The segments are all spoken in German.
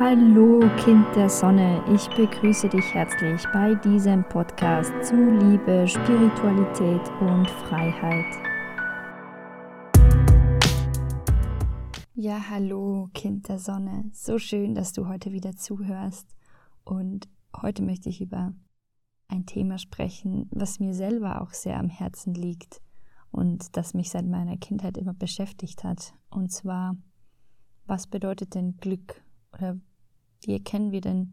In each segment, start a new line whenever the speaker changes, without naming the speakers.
Hallo Kind der Sonne, ich begrüße dich herzlich bei diesem Podcast zu Liebe, Spiritualität und Freiheit. Ja, hallo Kind der Sonne, so schön, dass du heute wieder zuhörst und heute möchte ich über ein Thema sprechen, was mir selber auch sehr am Herzen liegt und das mich seit meiner Kindheit immer beschäftigt hat. Und zwar, was bedeutet denn Glück oder wie erkennen wir denn,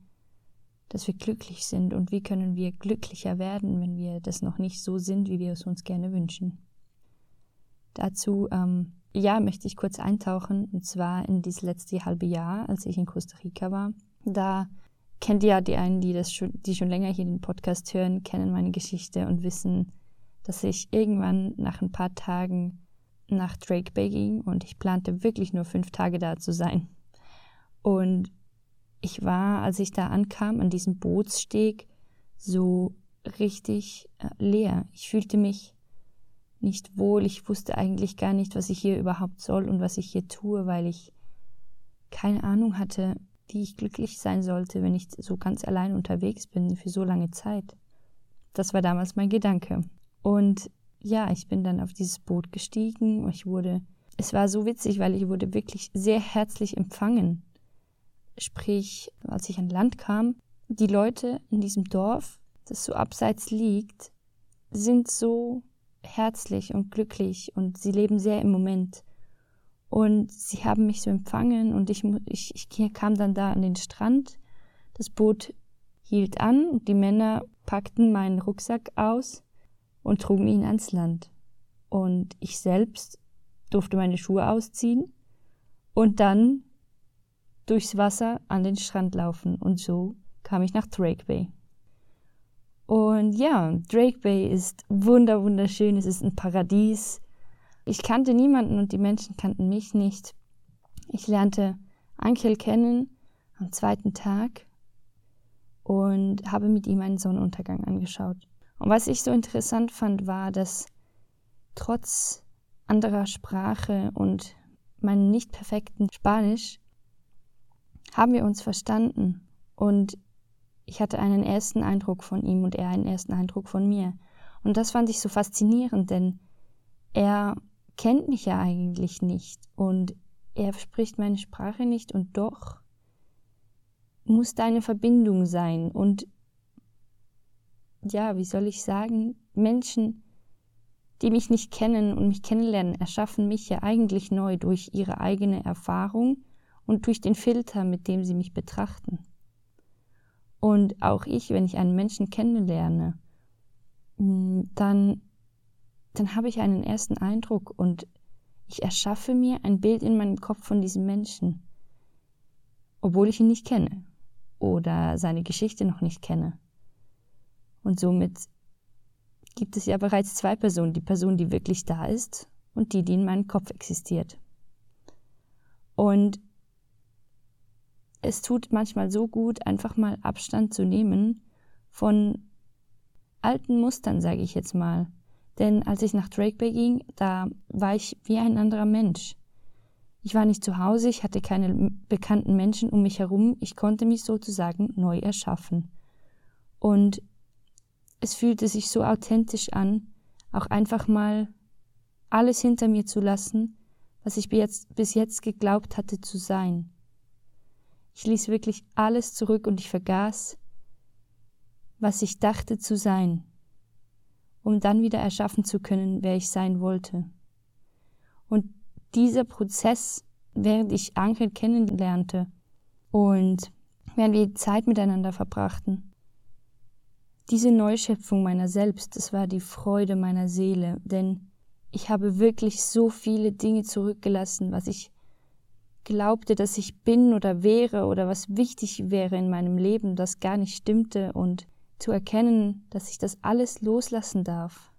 dass wir glücklich sind und wie können wir glücklicher werden, wenn wir das noch nicht so sind, wie wir es uns gerne wünschen. Dazu, ähm, ja, möchte ich kurz eintauchen, und zwar in dieses letzte halbe Jahr, als ich in Costa Rica war. Da kennt ihr ja die einen, die das schon, die schon länger hier den Podcast hören, kennen meine Geschichte und wissen, dass ich irgendwann nach ein paar Tagen nach Drake Bay ging und ich plante wirklich nur fünf Tage da zu sein. Und ich war, als ich da ankam, an diesem Bootssteg, so richtig äh, leer. Ich fühlte mich nicht wohl. Ich wusste eigentlich gar nicht, was ich hier überhaupt soll und was ich hier tue, weil ich keine Ahnung hatte, wie ich glücklich sein sollte, wenn ich so ganz allein unterwegs bin für so lange Zeit. Das war damals mein Gedanke. Und ja, ich bin dann auf dieses Boot gestiegen. Ich wurde, es war so witzig, weil ich wurde wirklich sehr herzlich empfangen. Sprich, als ich an Land kam, die Leute in diesem Dorf, das so abseits liegt, sind so herzlich und glücklich und sie leben sehr im Moment. Und sie haben mich so empfangen und ich, ich, ich kam dann da an den Strand. Das Boot hielt an und die Männer packten meinen Rucksack aus und trugen ihn ans Land. Und ich selbst durfte meine Schuhe ausziehen und dann durchs Wasser an den Strand laufen und so kam ich nach Drake Bay. Und ja, Drake Bay ist wunder wunderschön, es ist ein Paradies. Ich kannte niemanden und die Menschen kannten mich nicht. Ich lernte Ankel kennen am zweiten Tag und habe mit ihm einen Sonnenuntergang angeschaut. Und was ich so interessant fand, war, dass trotz anderer Sprache und meinem nicht perfekten Spanisch haben wir uns verstanden und ich hatte einen ersten Eindruck von ihm und er einen ersten Eindruck von mir. Und das fand ich so faszinierend, denn er kennt mich ja eigentlich nicht und er spricht meine Sprache nicht und doch muss da eine Verbindung sein. Und ja, wie soll ich sagen, Menschen, die mich nicht kennen und mich kennenlernen, erschaffen mich ja eigentlich neu durch ihre eigene Erfahrung und durch den Filter, mit dem sie mich betrachten. Und auch ich, wenn ich einen Menschen kennenlerne, mm, dann, dann habe ich einen ersten Eindruck und ich erschaffe mir ein Bild in meinem Kopf von diesem Menschen, obwohl ich ihn nicht kenne oder seine Geschichte noch nicht kenne. Und somit gibt es ja bereits zwei Personen, die Person, die wirklich da ist und die, die in meinem Kopf existiert. Und es tut manchmal so gut, einfach mal Abstand zu nehmen von alten Mustern, sage ich jetzt mal. Denn als ich nach Drake Bay ging, da war ich wie ein anderer Mensch. Ich war nicht zu Hause, ich hatte keine bekannten Menschen um mich herum, ich konnte mich sozusagen neu erschaffen. Und es fühlte sich so authentisch an, auch einfach mal alles hinter mir zu lassen, was ich bis jetzt geglaubt hatte zu sein. Ich ließ wirklich alles zurück und ich vergaß, was ich dachte zu sein, um dann wieder erschaffen zu können, wer ich sein wollte. Und dieser Prozess, während ich Ankel kennenlernte und während wir Zeit miteinander verbrachten, diese Neuschöpfung meiner selbst, das war die Freude meiner Seele, denn ich habe wirklich so viele Dinge zurückgelassen, was ich glaubte, dass ich bin oder wäre oder was wichtig wäre in meinem Leben, das gar nicht stimmte und zu erkennen, dass ich das alles loslassen darf,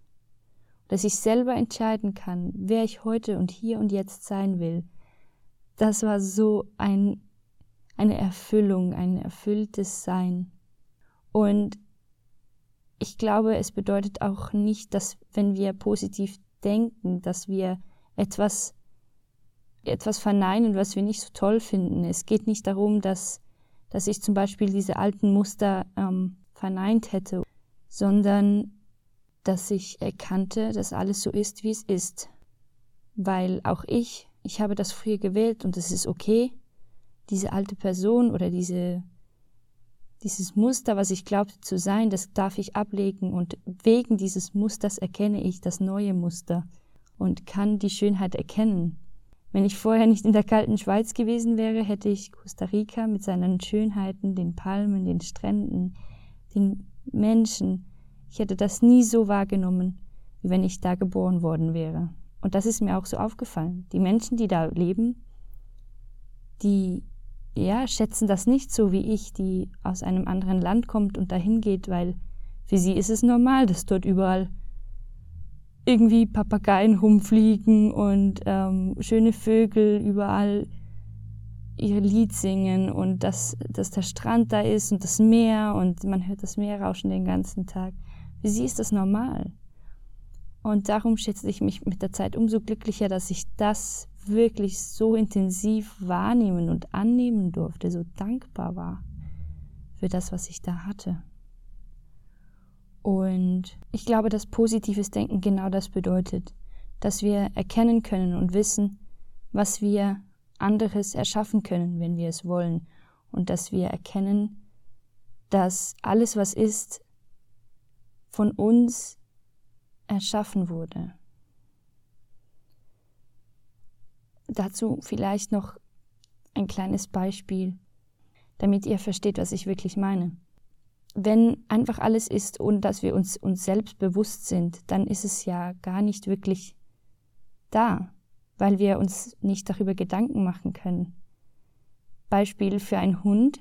dass ich selber entscheiden kann, wer ich heute und hier und jetzt sein will. Das war so ein, eine Erfüllung, ein erfülltes Sein. Und ich glaube, es bedeutet auch nicht, dass wenn wir positiv denken, dass wir etwas etwas verneinen, was wir nicht so toll finden. Es geht nicht darum, dass dass ich zum Beispiel diese alten Muster ähm, verneint hätte, sondern dass ich erkannte, dass alles so ist, wie es ist. Weil auch ich, ich habe das früher gewählt und es ist okay, diese alte Person oder diese, dieses Muster, was ich glaubte zu sein, das darf ich ablegen und wegen dieses Musters erkenne ich das neue Muster und kann die Schönheit erkennen. Wenn ich vorher nicht in der kalten Schweiz gewesen wäre, hätte ich Costa Rica mit seinen Schönheiten, den Palmen, den Stränden, den Menschen, ich hätte das nie so wahrgenommen, wie wenn ich da geboren worden wäre. Und das ist mir auch so aufgefallen. Die Menschen, die da leben, die ja, schätzen das nicht so wie ich, die aus einem anderen Land kommt und dahin geht, weil für sie ist es normal, dass dort überall irgendwie Papageien rumfliegen und ähm, schöne Vögel überall ihr Lied singen und dass, dass der Strand da ist und das Meer und man hört das Meer rauschen den ganzen Tag. Für sie ist das normal. Und darum schätze ich mich mit der Zeit umso glücklicher, dass ich das wirklich so intensiv wahrnehmen und annehmen durfte, so dankbar war für das, was ich da hatte. Und ich glaube, dass positives Denken genau das bedeutet, dass wir erkennen können und wissen, was wir anderes erschaffen können, wenn wir es wollen, und dass wir erkennen, dass alles, was ist, von uns erschaffen wurde. Dazu vielleicht noch ein kleines Beispiel, damit ihr versteht, was ich wirklich meine wenn einfach alles ist und dass wir uns uns selbst bewusst sind, dann ist es ja gar nicht wirklich da, weil wir uns nicht darüber Gedanken machen können. Beispiel für einen Hund,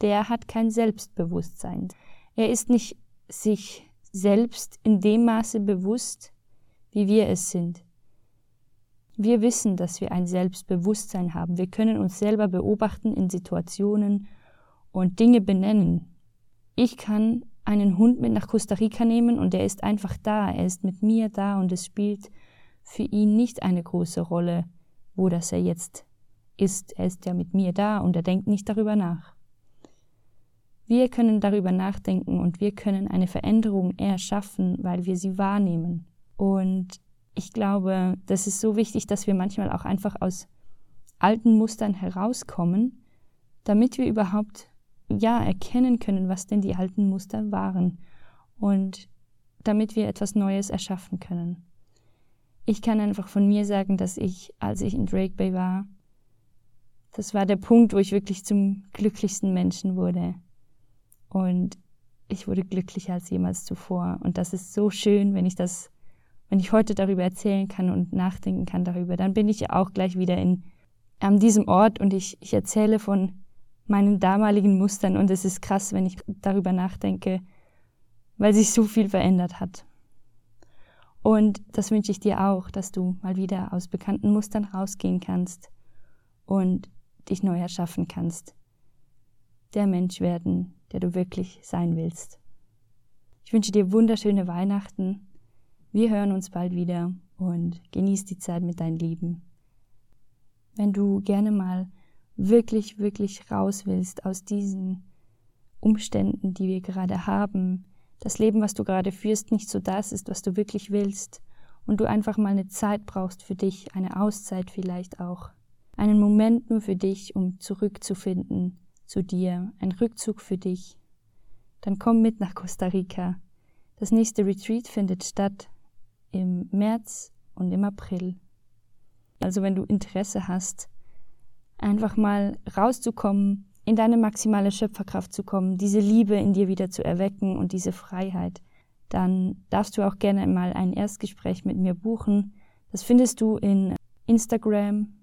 der hat kein Selbstbewusstsein. Er ist nicht sich selbst in dem Maße bewusst, wie wir es sind. Wir wissen, dass wir ein Selbstbewusstsein haben. Wir können uns selber beobachten in Situationen und Dinge benennen, ich kann einen Hund mit nach Costa Rica nehmen und er ist einfach da, er ist mit mir da und es spielt für ihn nicht eine große Rolle, wo das er jetzt ist. Er ist ja mit mir da und er denkt nicht darüber nach. Wir können darüber nachdenken und wir können eine Veränderung erschaffen, weil wir sie wahrnehmen. Und ich glaube, das ist so wichtig, dass wir manchmal auch einfach aus alten Mustern herauskommen, damit wir überhaupt ja erkennen können, was denn die alten Muster waren und damit wir etwas Neues erschaffen können. Ich kann einfach von mir sagen, dass ich, als ich in Drake Bay war, das war der Punkt, wo ich wirklich zum glücklichsten Menschen wurde. Und ich wurde glücklicher als jemals zuvor. Und das ist so schön, wenn ich das, wenn ich heute darüber erzählen kann und nachdenken kann darüber, dann bin ich ja auch gleich wieder in, an diesem Ort und ich, ich erzähle von meinen damaligen Mustern und es ist krass, wenn ich darüber nachdenke, weil sich so viel verändert hat. Und das wünsche ich dir auch, dass du mal wieder aus bekannten Mustern rausgehen kannst und dich neu erschaffen kannst. Der Mensch werden, der du wirklich sein willst. Ich wünsche dir wunderschöne Weihnachten. Wir hören uns bald wieder und genieß die Zeit mit deinen Lieben. Wenn du gerne mal wirklich, wirklich raus willst aus diesen Umständen, die wir gerade haben, das Leben, was du gerade führst, nicht so das ist, was du wirklich willst, und du einfach mal eine Zeit brauchst für dich, eine Auszeit vielleicht auch, einen Moment nur für dich, um zurückzufinden zu dir, ein Rückzug für dich, dann komm mit nach Costa Rica. Das nächste Retreat findet statt im März und im April. Also wenn du Interesse hast, einfach mal rauszukommen, in deine maximale Schöpferkraft zu kommen, diese Liebe in dir wieder zu erwecken und diese Freiheit, dann darfst du auch gerne mal ein Erstgespräch mit mir buchen. Das findest du in Instagram,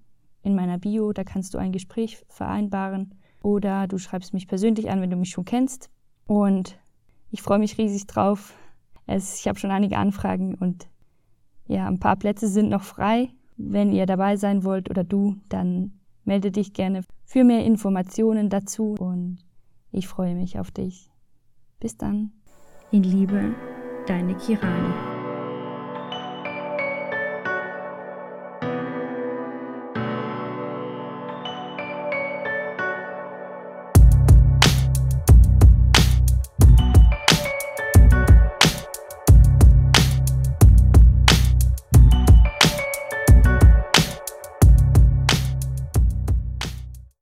in meiner Bio, da kannst du ein Gespräch vereinbaren oder du schreibst mich persönlich an, wenn du mich schon kennst. Und ich freue mich riesig drauf. Es, ich habe schon einige Anfragen und ja, ein paar Plätze sind noch frei. Wenn ihr dabei sein wollt oder du, dann Melde dich gerne für mehr Informationen dazu und ich freue mich auf dich. Bis dann.
In Liebe, deine Kirani.